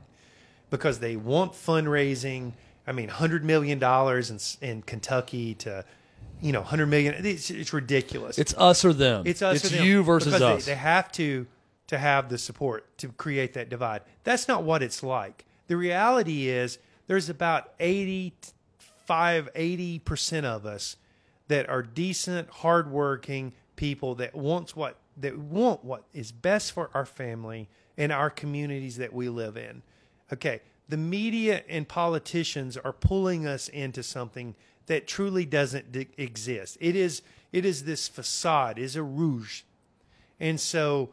because they want fundraising. I mean, hundred million dollars in in Kentucky to, you know, hundred million. It's, it's ridiculous. It's us or them. It's us. It's or them, you versus because us. They, they have to to have the support to create that divide. That's not what it's like. The reality is there's about 85, 80 percent of us that are decent, hardworking people that wants what that want what is best for our family and our communities that we live in. Okay, the media and politicians are pulling us into something that truly doesn't d- exist. It is it is this facade, is a rouge, and so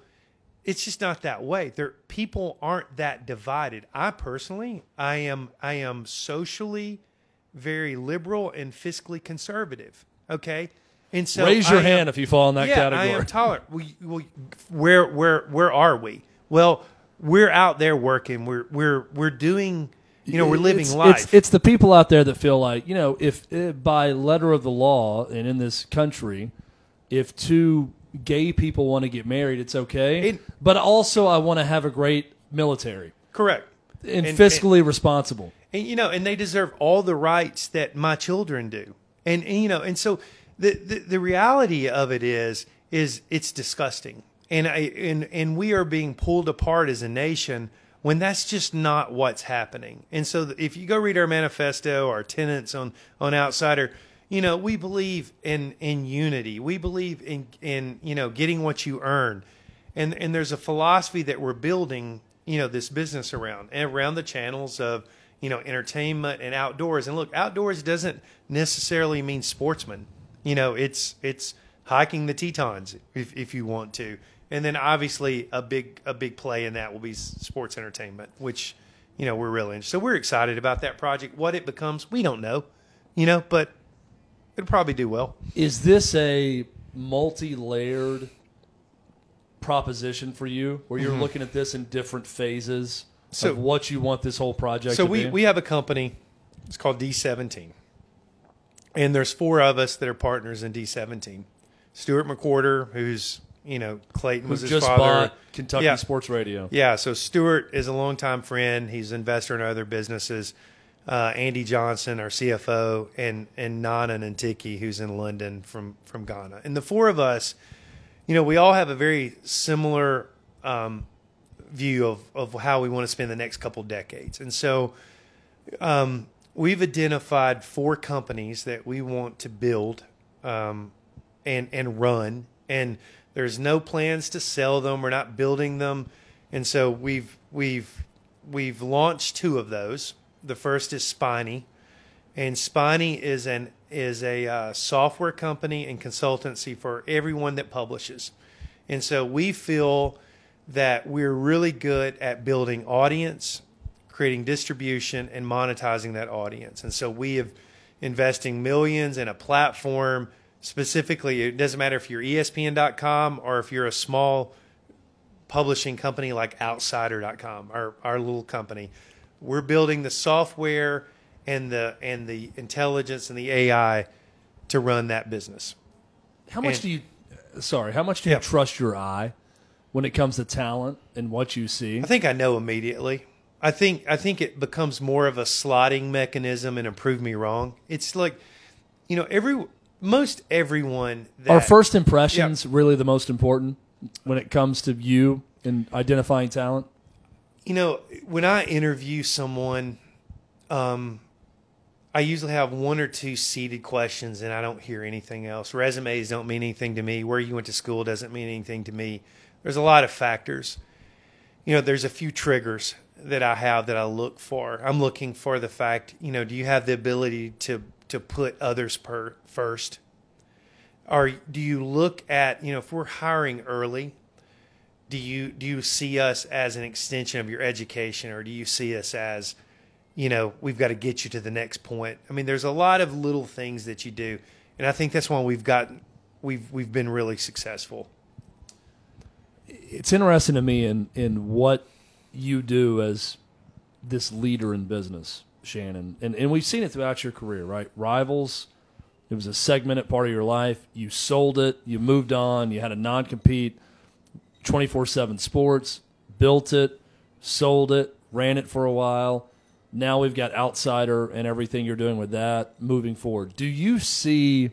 it's just not that way. There people aren't that divided. I personally, I am I am socially very liberal and fiscally conservative. Okay, and so Raise your I am- hand if you fall in that yeah, category. I am tolerant. We, we, where where where are we? Well, we're out there working. We're we're we're doing. You know, we're living it's, life. It's, it's the people out there that feel like, you know, if uh, by letter of the law and in this country, if two gay people want to get married, it's okay. It- but also, I want to have a great military correct. and, And- fiscally responsible. and you know, and they deserve all the rights that my children do. And, and you know, and so the, the the reality of it is is it's disgusting. And I and and we are being pulled apart as a nation when that's just not what's happening. And so if you go read our manifesto, our tenets on on outsider, you know, we believe in in unity. We believe in in you know, getting what you earn. And and there's a philosophy that we're building, you know, this business around and around the channels of you know, entertainment and outdoors. And look, outdoors doesn't necessarily mean sportsman. You know, it's it's hiking the Tetons if if you want to. And then obviously a big a big play in that will be sports entertainment, which you know we're really interested. So we're excited about that project. What it becomes, we don't know, you know, but it'll probably do well. Is this a multi-layered proposition for you, where you're looking at this in different phases Mm-hmm. So- of what you want this whole project So to we be? we have a company. It's called D17, and there's four of us that are partners in D17. Stuart McWhorter, who's You know, Clayton was his just father. bought Kentucky Yeah. Sports Radio. Yeah, so Stuart is a longtime friend. He's an investor in other businesses. Uh, Andy Johnson, our CFO, and and Nana Nantiki, who's in London from from Ghana. And the four of us, you know, we all have a very similar um, view of of how we want to spend the next couple decades. And so, um, we've identified four companies that we want to build um, and and run. And there's no plans to sell them. We're not building them. And so we've we've we've launched two of those. The first is Spiny, and Spiny is an is a uh, software company and consultancy for everyone that publishes. And so we feel that we're really good at building audience, creating distribution, and monetizing that audience. And so we have investing millions in a platform specifically. It doesn't matter if you're ESPN.com or if you're a small publishing company like Outsider.com, our our little company. We're building the software and the and the intelligence and the AI to run that business. How much And- do you? Sorry, how much do Yeah. you trust your eye when it comes to talent and what you see? I think I know immediately. I think I think it becomes more of a slotting mechanism and prove me wrong. It's like, you know, every most everyone that Are first impressions really the most important when it comes to you and identifying talent? you know when I interview someone, um, I usually have one or two seated questions and I don't hear anything else. Resumes don't mean anything to me. Where you went to school doesn't mean anything to me. There's a lot of factors. You know, there's a few triggers that I have that I look for. I'm looking for the fact, you know, do you have the ability to to put others per, first? Or do you look at, you know, if we're hiring early, do you do you see us as an extension of your education or do you see us as you know we've got to get you to the next point i mean there's a lot of little things that you do and i think that's why we've got we've we've been really successful It's interesting to me in in what you do as this leader in business, Shannon, and and we've seen it throughout your career, right? Rivals. It was a segmented part of your life. You sold it. You moved on. You had a non compete. 24 7 sports, built it, sold it, ran it for a while. Now we've got Outsider and everything you're doing with that moving forward. Do you see,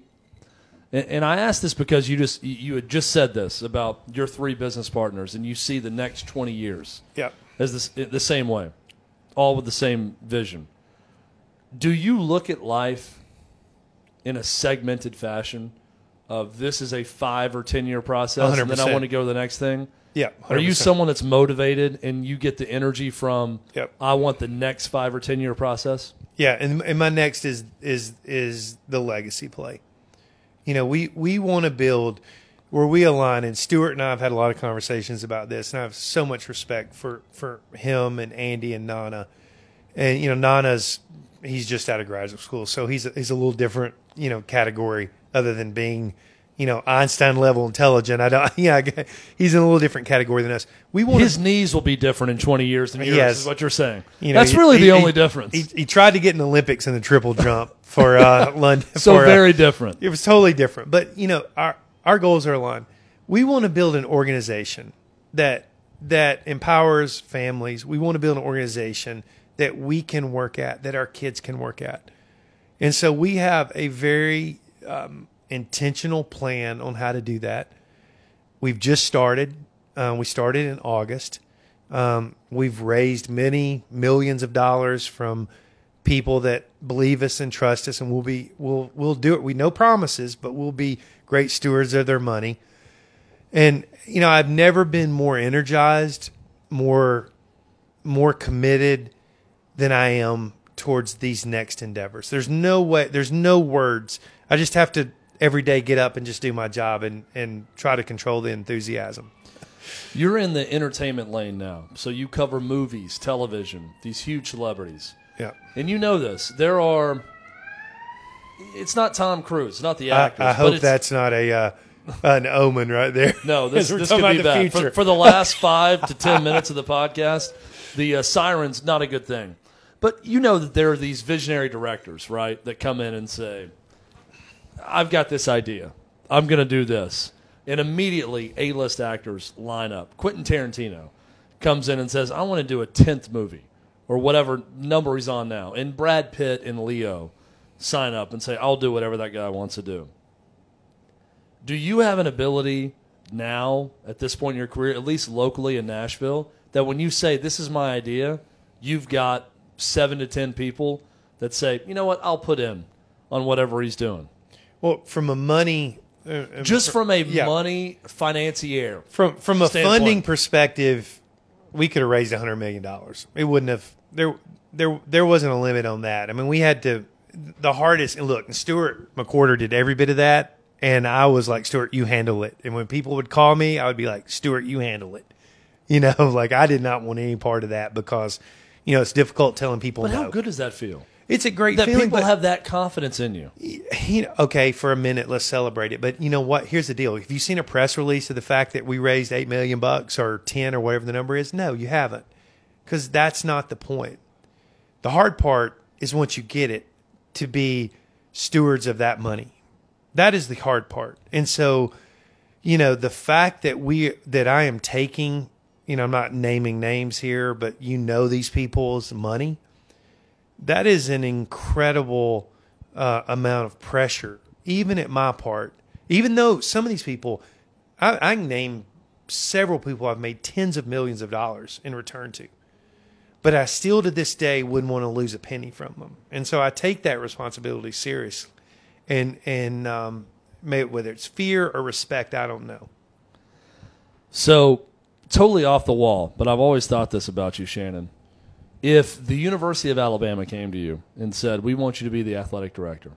and, I ask this because you just you- had just said this about your three business partners, and you see the next 20 years yeah as this, eh, the same way, all with the same vision. Do you look at life in a segmented fashion of this is a five or ten year process, and then I want to go to the next thing? yeah Are you someone that's motivated and you get the energy from Yep. I want the next five or ten year process? Yeah, and, and my next is is is the legacy play. You know, we we want to build where we align, and Stuart and I have had a lot of conversations about this, and I have so much respect for for him and Andy and Nana. And you know, Nana's he's just out of graduate school, so he's he's a little different, you know, category other than being, you know, Einstein level intelligent. I don't, yeah, he's in a little different category than us. We want His knees will be different in twenty years than yours. Yes. Is what you're saying? you know, That's he- really he- the he- only difference. He, he tried to get in the Olympics in the triple jump for uh, London. so for, uh, very different. it was totally different. But you know, our our goals are aligned. We want to build an organization that that empowers families. We want to build an organization that we can work at, that our kids can work at. And so we have a very um, intentional plan on how to do that. We've just started. Uh, we started in August. Um, we've raised many millions of dollars from people that believe us and trust us, and we'll be we'll we'll do it. We no promises, but we'll be great stewards of their money. And you know, I've never been more energized, more more committed than I am towards these next endeavors. There's no way. There's no words. I just have to every day get up and just do my job and and try to control the enthusiasm. You're in the entertainment lane now, so you cover movies, television, these huge celebrities. Yeah. And you know this. There are. It's not Tom Cruise. Not the I, actors. I but hope that's not a uh, an omen right there. No, this, this could be the bad. For, for the last five to ten minutes of the podcast, the uh, siren's not a good thing. But you know that there are these visionary directors, right, that come in and say, I've got this idea. I'm going to do this. and immediately A-list actors line up. Quentin Tarantino comes in and says, "I want to do a tenth movie or whatever number he's on now," and Brad Pitt and Leo sign up and say, "I'll do whatever that guy wants to do." Do you have an ability now at this point in your career, at least locally in Nashville, that when you say this is my idea, you've got seven to ten people that say, you know what, I'll put in on whatever he's doing. Well, from a money, uh, Just from a yeah. money financier. from from a standpoint. funding perspective, we could have raised hundred million dollars. It wouldn't have there there there wasn't a limit on that. I mean, we had to the hardest. And look, Stuart McWhorter did every bit of that, and I was like, Stuart, you handle it. And when people would call me, I would be like, Stuart, you handle it. You know, like I did not want any part of that because you know it's difficult telling people But no. how good does that feel? It's a great That feeling. people have that confidence in you. you know, okay, for a minute, let's celebrate it. But you know what? Here's the deal. Have you seen a press release of the fact that we raised eight million bucks or ten or whatever the number is? No, you haven't, because that's not the point. The hard part is once you get it to be stewards of that money. That is the hard part. And so, you know, the fact that we that I am taking, you know, I'm not naming names here, but you know these people's money that is an incredible uh, amount of pressure, even at my part. Even though some of these people, I, I can name several people I've made tens of millions of dollars in return to, but I still to this day wouldn't want to lose a penny from them, and so I take that responsibility seriously, and and um, whether it's fear or respect, I don't know. So, totally off the wall, but I've always thought this about you, Shannon. If the University of Alabama came to you and said, We want you to be the athletic director,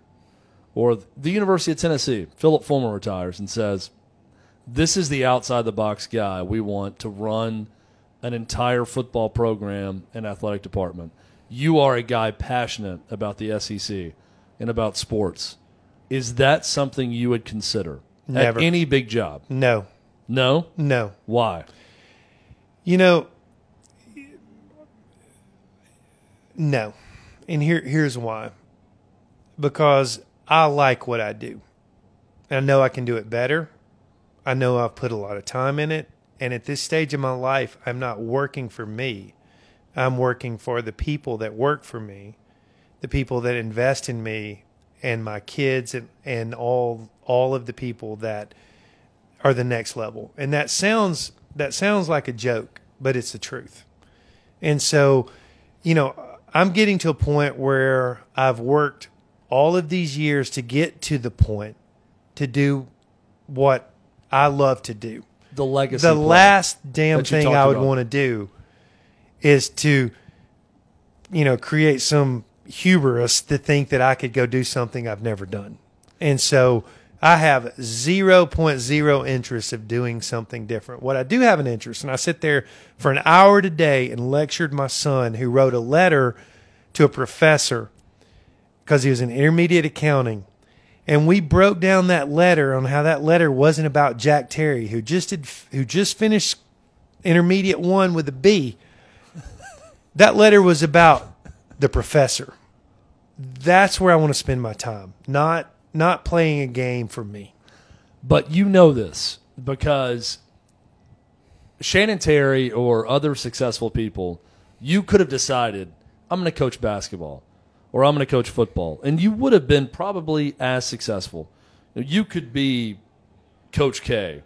or the University of Tennessee, Phillip Fulmer retires and says, This is the outside the box guy we want to run an entire football program and athletic department. You are a guy passionate about the SEC and about sports. Is that something you would consider Never. at any big job? No, No? no. Why? You know, no. And here here's why. Because I like what I do. I know I can do it better. I know I've put a lot of time in it. And at this stage of my life, I'm not working for me. I'm working for the people that work for me, the people that invest in me and my kids and, and all all of the people that are the next level. And that sounds that sounds like a joke, but it's the truth. And so, you know, I'm getting to a point where I've worked all of these years to get to the point to do what I love to do. The legacy. The last damn thing I would about. want to do is to, you know, create some hubris to think that I could go do something I've never done. And so I have 0.0 interest of doing something different. What I do have an interest, and I sit there for an hour today and lectured my son who wrote a letter to a professor because he was in intermediate accounting. And we broke down that letter on how that letter wasn't about Jack Terry, who just did, who just finished intermediate one with a B. That letter was about the professor. That's where I want to spend my time, not not playing a game for me. But you know this because Shannon Terry or other successful people, you could have decided, I'm going to coach basketball or I'm going to coach football. And you would have been probably as successful. You could be Coach K.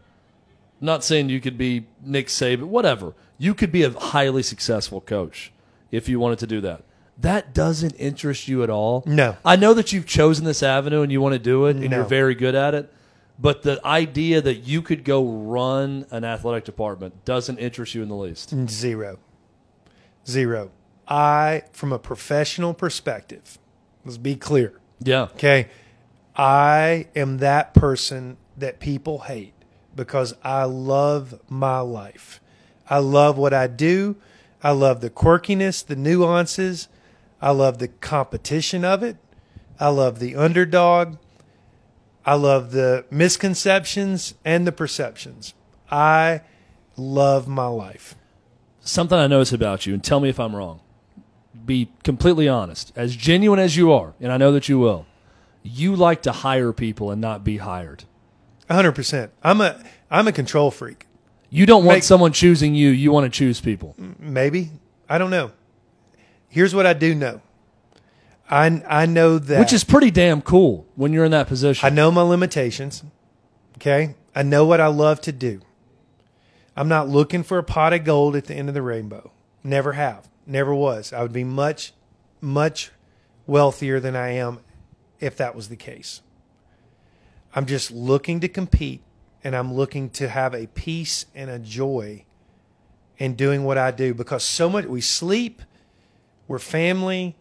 Not saying you could be Nick Saban, whatever. You could be a highly successful coach if you wanted to do that. That doesn't interest you at all. No. I know that you've chosen this avenue and you want to do it and No. you're very good at it. But the idea that you could go run an athletic department doesn't interest you in the least. Mm, zero. Zero. I, from a professional perspective, let's be clear. Yeah. Okay. I am that person that people hate because I love my life. I love what I do. I love the quirkiness, the nuances. I love the competition of it. I love the underdog. I love the misconceptions and the perceptions. I love my life. Something I notice about you, and tell me if I'm wrong. Be completely honest, as genuine as you are, and I know that you will. You like to hire people and not be hired. hundred percent. I'm a I'm a control freak. You don't want Make- someone choosing you. You want to choose people. Maybe I don't know. Here's what I do know. I I know that which is pretty damn cool when you're in that position. I know my limitations. Okay. I know what I love to do. I'm not looking for a pot of gold at the end of the rainbow. Never have. Never was. I would be much, much wealthier than I am if that was the case. I'm just looking to compete and I'm looking to have a peace and a joy in doing what I do because so much we sleep, we're family,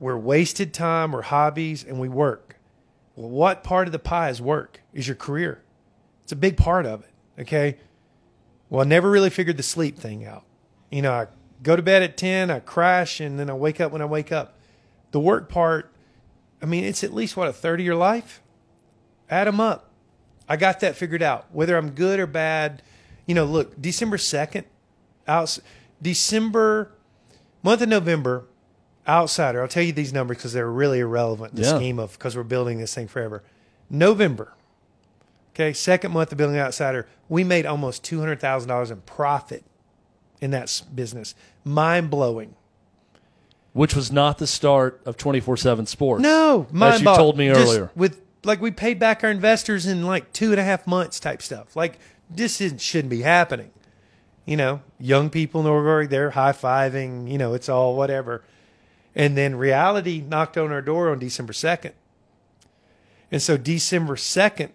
we're wasted time, we're hobbies, and we work. Well, what part of the pie is work? Is your career? It's a big part of it. Okay. Well, I never really figured the sleep thing out. You know, I go to bed at 10, I crash, and then I wake up when I wake up. The work part, I mean, it's at least what, a third of your life? Add them up. I got that figured out. Whether I'm good or bad, you know, look, December 2nd, out, December, month of November, outsider. I'll tell you these numbers because they're really irrelevant in the Yeah. scheme of because we're building this thing forever. November, okay, second month of building outsider, we made almost two hundred thousand dollars in profit in that business. Mind blowing. which was not the start of 24/7 sports. No, mind as you told me Just earlier. with like we paid back our investors in like two and a half months type stuff. Like this isn't, shouldn't be happening. You know, young people in Orgori, they're high fiving. You know, it's all whatever. And then reality knocked on our door on December second. And so December second,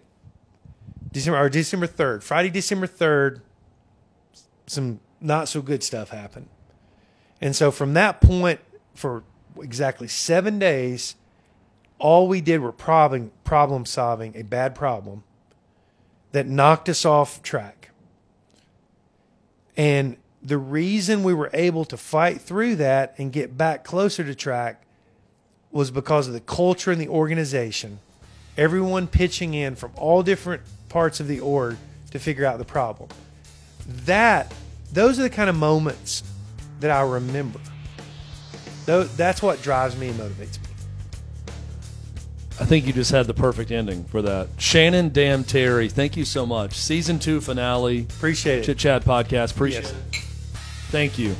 December or December third, Friday, December third, some not so good stuff happened. And so from that point, for exactly seven days, all we did were problem problem solving a bad problem that knocked us off track. And the reason we were able to fight through that and get back closer to track was because of the culture and the organization. Everyone pitching in from all different parts of the org to figure out the problem. That those are the kind of moments that I remember. That's what drives me and motivates me. I think you just had the perfect ending for that. Shannon Dam Terry, thank you so much. Season two finale, Appreciate it. Chit Chad podcast. Appreciate Yes. it. Thank you.